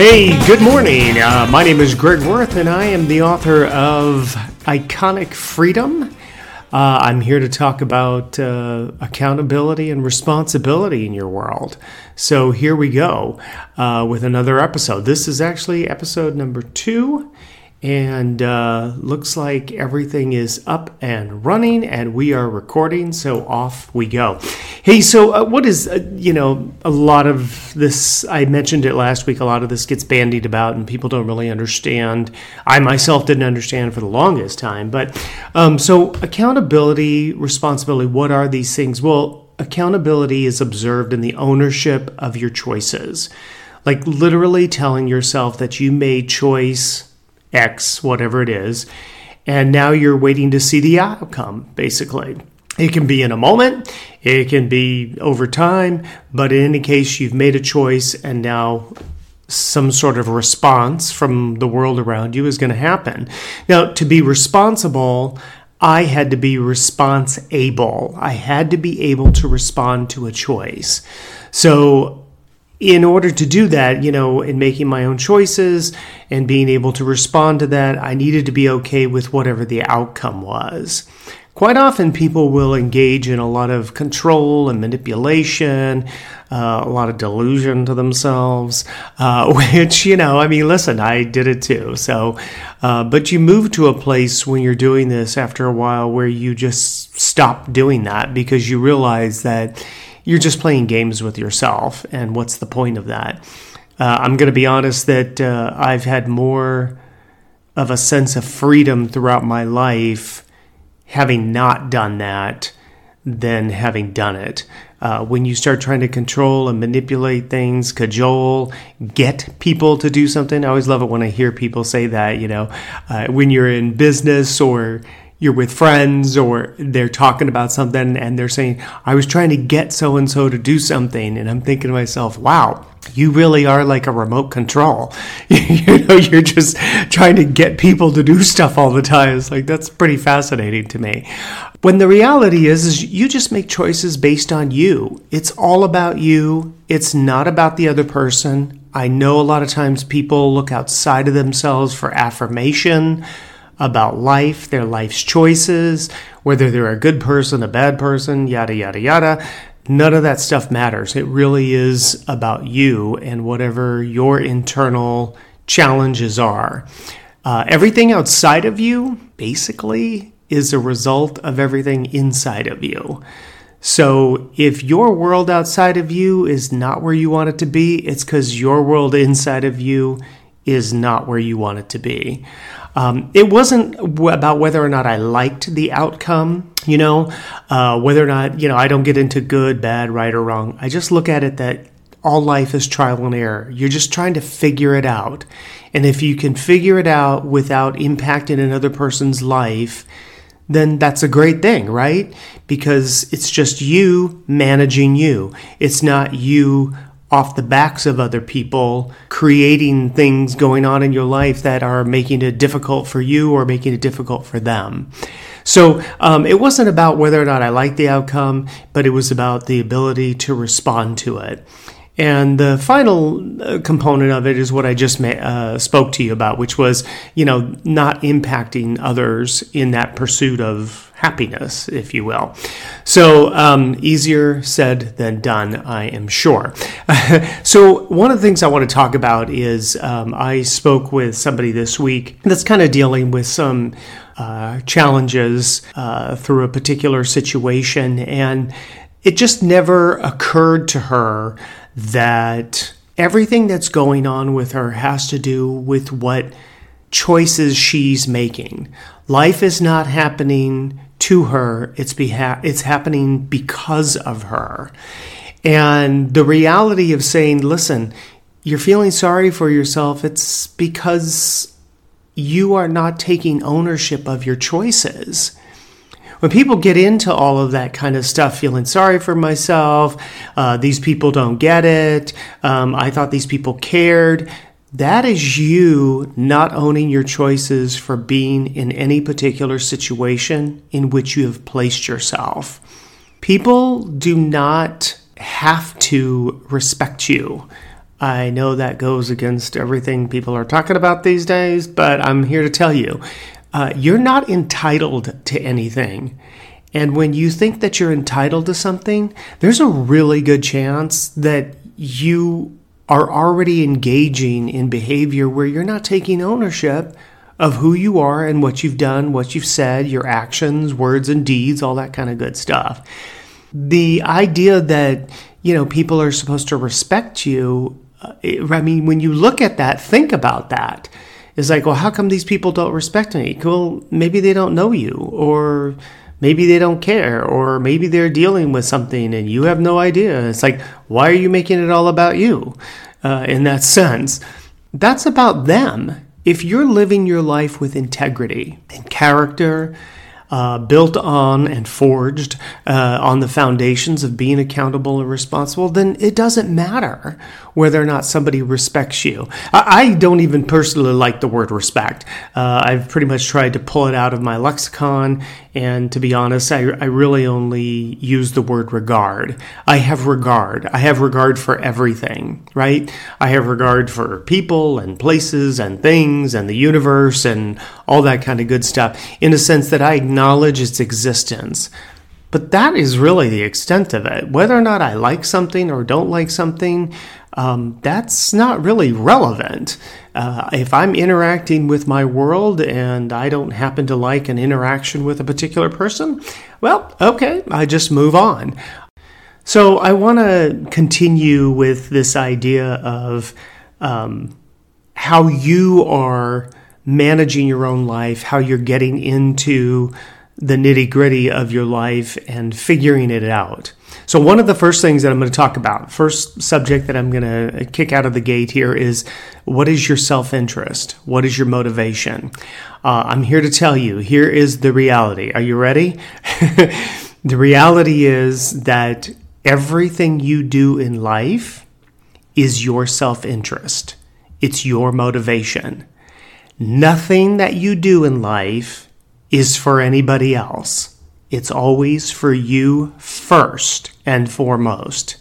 Hey, good morning. Uh, my name is Greg Worth, and I am the author of Iconic Freedom. Uh, I'm here to talk about uh, accountability and responsibility in your world. So here we go uh, with another episode. This is actually episode number two and uh, looks like everything is up and running and we are recording so off we go. Hey so uh, what is uh, you know a lot of this i mentioned it last week a lot of this gets bandied about and people don't really understand. I myself didn't understand for the longest time but um, so accountability responsibility what are these things? Well accountability is observed in the ownership of your choices. Like literally telling yourself that you made choice X, whatever it is, and now you're waiting to see the outcome, basically. It can be in a moment, it can be over time, but in any case, you've made a choice and now some sort of response from the world around you is going to happen. Now, to be responsible, I had to be response able. I had to be able to respond to a choice. So in order to do that, you know, in making my own choices and being able to respond to that, I needed to be okay with whatever the outcome was. Quite often, people will engage in a lot of control and manipulation, uh, a lot of delusion to themselves, uh, which, you know, I mean, listen, I did it too. So, uh, but you move to a place when you're doing this after a while where you just stop doing that because you realize that you're just playing games with yourself. And what's the point of that? Uh, I'm going to be honest that uh, I've had more of a sense of freedom throughout my life having not done that than having done it. Uh, when you start trying to control and manipulate things, cajole, get people to do something. I always love it when I hear people say that, you know, uh, when you're in business or you're with friends or they're talking about something and they're saying, I was trying to get so and so to do something. And I'm thinking to myself, wow, you really are like a remote control. you know, you're just trying to get people to do stuff all the time. It's like, that's pretty fascinating to me. When the reality is, is you just make choices based on you. It's all about you. It's not about the other person. I know a lot of times people look outside of themselves for affirmation about life, their life's choices, whether they're a good person, a bad person, yada, yada, yada. None of that stuff matters. It really is about you and whatever your internal challenges are. Uh, everything outside of you, basically, is a result of everything inside of you. So if your world outside of you is not where you want it to be, it's because your world inside of you is not where you want it to be. Um, it wasn't about whether or not I liked the outcome, you know, uh, whether or not, you know, I don't get into good, bad, right, or wrong. I just look at it that all life is trial and error. You're just trying to figure it out. And if you can figure it out without impacting another person's life, then that's a great thing, right? Because it's just you managing you. It's not you off the backs of other people, creating things going on in your life that are making it difficult for you or making it difficult for them. So um, it wasn't about whether or not I liked the outcome, but it was about the ability to respond to it. And the final uh, component of it is what I just uh, spoke to you about, which was, you know, not impacting others in that pursuit of happiness, if you will. So, um, easier said than done, I am sure. so, one of the things I want to talk about is um, I spoke with somebody this week that's kind of dealing with some uh, challenges uh, through a particular situation, and it just never occurred to her that everything that's going on with her has to do with what choices she's making. Life is not happening to her, it's, beha- it's happening because of her. And the reality of saying, listen, you're feeling sorry for yourself, it's because you are not taking ownership of your choices. When people get into all of that kind of stuff, feeling sorry for myself, uh, these people don't get it, um, I thought these people cared, that is you not owning your choices for being in any particular situation in which you have placed yourself. People do not have to respect you. I know that goes against everything people are talking about these days, but I'm here to tell you uh, you're not entitled to anything. And when you think that you're entitled to something, there's a really good chance that you are already engaging in behavior where you're not taking ownership of who you are and what you've done, what you've said, your actions, words, and deeds, all that kind of good stuff. The idea that, you know, people are supposed to respect you, uh, I mean, when you look at that, think about that. It's like, well, how come these people don't respect me? Well, maybe they don't know you, or maybe they don't care, or maybe they're dealing with something and you have no idea. It's like, why are you making it all about you uh, in that sense? That's about them. If you're living your life with integrity and character, uh, built on and forged uh, on the foundations of being accountable and responsible, then it doesn't matter whether or not somebody respects you. I, I don't even personally like the word respect. Uh, I've pretty much tried to pull it out of my lexicon, and to be honest, I, I really only use the word regard. I have regard. I have regard for everything, right? I have regard for people and places and things and the universe and all that kind of good stuff in a sense that I acknowledge its existence. But that is really the extent of it. Whether or not I like something or don't like something, um, that's not really relevant. Uh, if I'm interacting with my world and I don't happen to like an interaction with a particular person, well, okay, I just move on. So I want to continue with this idea of um, how you are managing your own life, how you're getting into the nitty gritty of your life and figuring it out. So, one of the first things that I'm going to talk about, first subject that I'm going to kick out of the gate here is what is your self interest? What is your motivation? Uh, I'm here to tell you here is the reality. Are you ready? the reality is that everything you do in life is your self interest, it's your motivation. Nothing that you do in life is for anybody else. It's always for you first and foremost.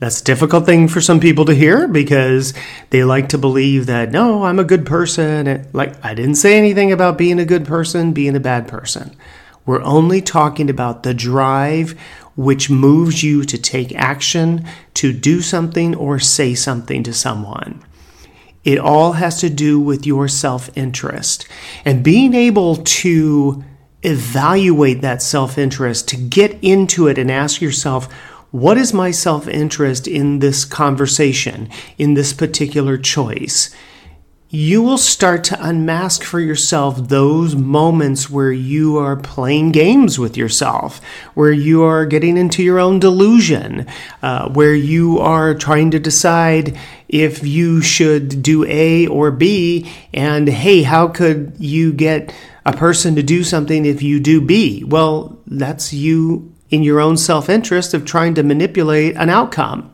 That's a difficult thing for some people to hear because they like to believe that, no, I'm a good person. like, I didn't say anything about being a good person, being a bad person. We're only talking about the drive which moves you to take action, to do something, or say something to someone. It all has to do with your self interest. And being able to evaluate that self interest, to get into it and ask yourself, what is my self interest in this conversation, in this particular choice? You will start to unmask for yourself those moments where you are playing games with yourself, where you are getting into your own delusion, uh, where you are trying to decide if you should do A or B, and hey, how could you get a person to do something if you do B. Well, that's you in your own self interest of trying to manipulate an outcome,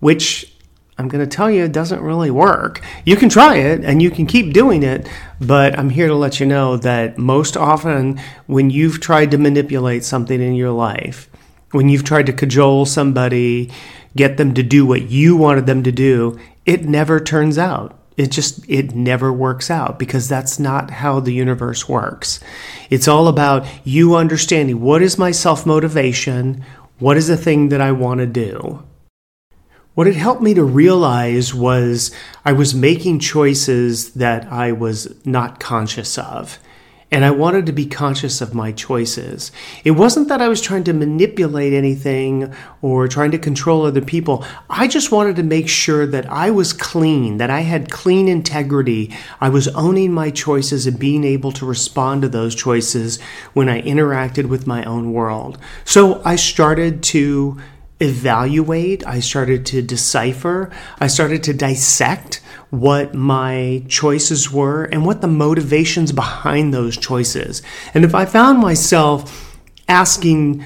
which I'm going to tell you it doesn't really work. You can try it and you can keep doing it, but I'm here to let you know that most often when you've tried to manipulate something in your life, when you've tried to cajole somebody, get them to do what you wanted them to do, it never turns out. It just it never works out because that's not how the universe works. It's all about you understanding what is my self motivation what is the thing that i want to do what it helped me to realize was i was making choices that i was not conscious of and I wanted to be conscious of my choices. It wasn't that I was trying to manipulate anything or trying to control other people. I just wanted to make sure that I was clean, that I had clean integrity. I was owning my choices and being able to respond to those choices when I interacted with my own world. So I started to evaluate, I started to decipher, I started to dissect what my choices were and what the motivations behind those choices. And if I found myself asking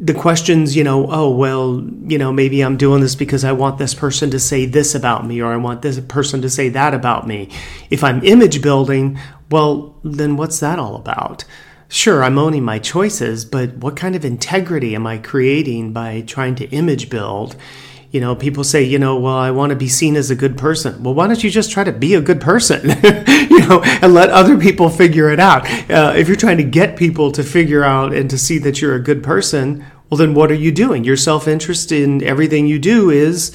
the questions, you know, oh, well, you know, maybe I'm doing this because I want this person to say this about me or I want this person to say that about me. If I'm image building, well, then what's that all about? Sure, I'm owning my choices, but what kind of integrity am I creating by trying to image build? you know, people say, you know, well, I want to be seen as a good person. Well, why don't you just try to be a good person, you know, and let other people figure it out? Uh, if you're trying to get people to figure out and to see that you're a good person, well, then what are you doing? Your self interest in everything you do is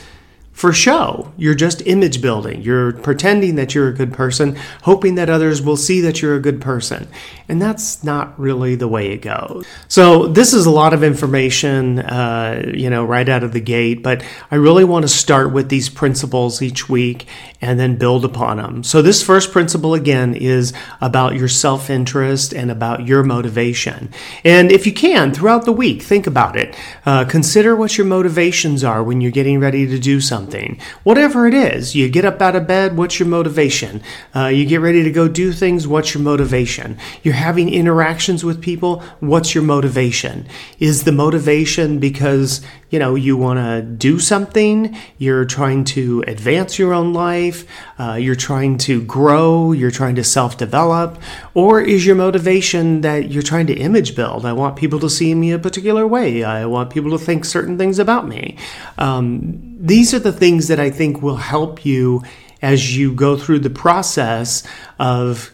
for show. You're just image building. You're pretending that you're a good person, hoping that others will see that you're a good person. And that's not really the way it goes. So, this is a lot of information, uh, you know, right out of the gate, but I really want to start with these principles each week and then build upon them. So, this first principle, again, is about your self interest and about your motivation. And if you can, throughout the week, think about it. Uh, consider what your motivations are when you're getting ready to do something something, whatever it is. You get up out of bed, what's your motivation? Uh, you get ready to go do things, what's your motivation? You're having interactions with people, what's your motivation? Is the motivation because, you know, you want to do something? You're trying to advance your own life? Uh, you're trying to grow? You're trying to self develop? Or is your motivation that you're trying to image build? I want people to see me a particular way. I want people to think certain things about me. Um, these are the things that I think will help you as you go through the process of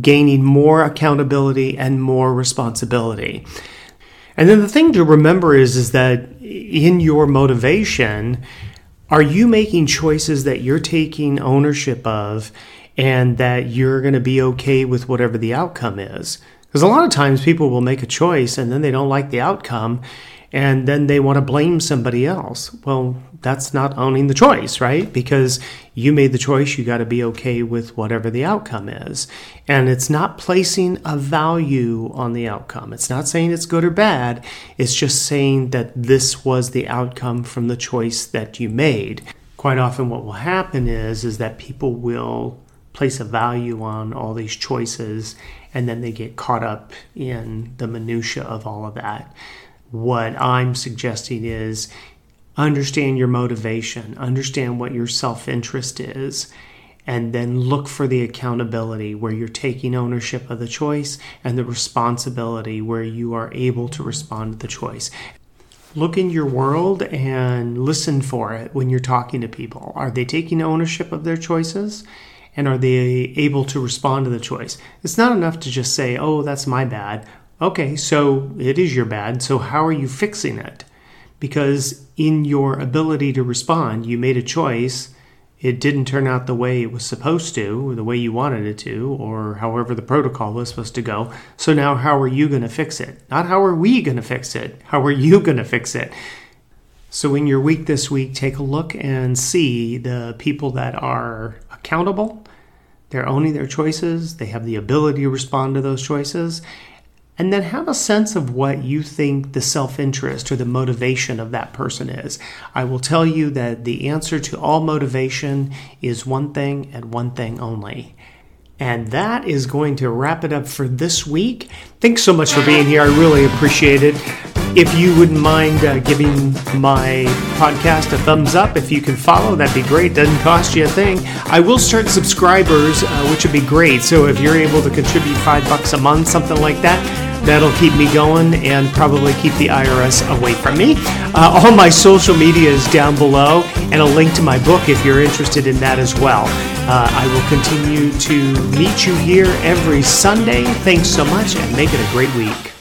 gaining more accountability and more responsibility. And then the thing to remember is is that in your motivation, are you making choices that you're taking ownership of and that you're going to be okay with whatever the outcome is? Because a lot of times people will make a choice and then they don't like the outcome and then they want to blame somebody else. Well, that's not owning the choice, right? Because you made the choice, you got to be okay with whatever the outcome is. And it's not placing a value on the outcome. It's not saying it's good or bad. It's just saying that this was the outcome from the choice that you made. Quite often what will happen is is that people will place a value on all these choices and then they get caught up in the minutia of all of that what I'm suggesting is understand your motivation, understand what your self interest is, and then look for the accountability where you're taking ownership of the choice and the responsibility where you are able to respond to the choice. Look in your world and listen for it when you're talking to people. Are they taking ownership of their choices? And are they able to respond to the choice? It's not enough to just say, oh, that's my bad. Okay, so it is your bad. So how are you fixing it? Because in your ability to respond, you made a choice. It didn't turn out the way it was supposed to, or the way you wanted it to, or however the protocol was supposed to go. So now, how are you going to fix it? Not how are we going to fix it? How are you going to fix it? So, in your week this week, take a look and see the people that are accountable. They're owning their choices, they have the ability to respond to those choices, and then have a sense of what you think the self interest or the motivation of that person is. I will tell you that the answer to all motivation is one thing and one thing only. And that is going to wrap it up for this week. Thanks so much for being here. I really appreciate it. If you wouldn't mind uh, giving my podcast a thumbs up, if you can follow, that'd be great. Doesn't cost you a thing. I will start subscribers, uh, which would be great. So if you're able to contribute five bucks a month, something like that, That'll keep me going and probably keep the IRS away from me. Uh, all my social media is down below, and a link to my book if you're interested in that as well. Uh, I will continue to meet you here every Sunday. Thanks so much, and make it a great week.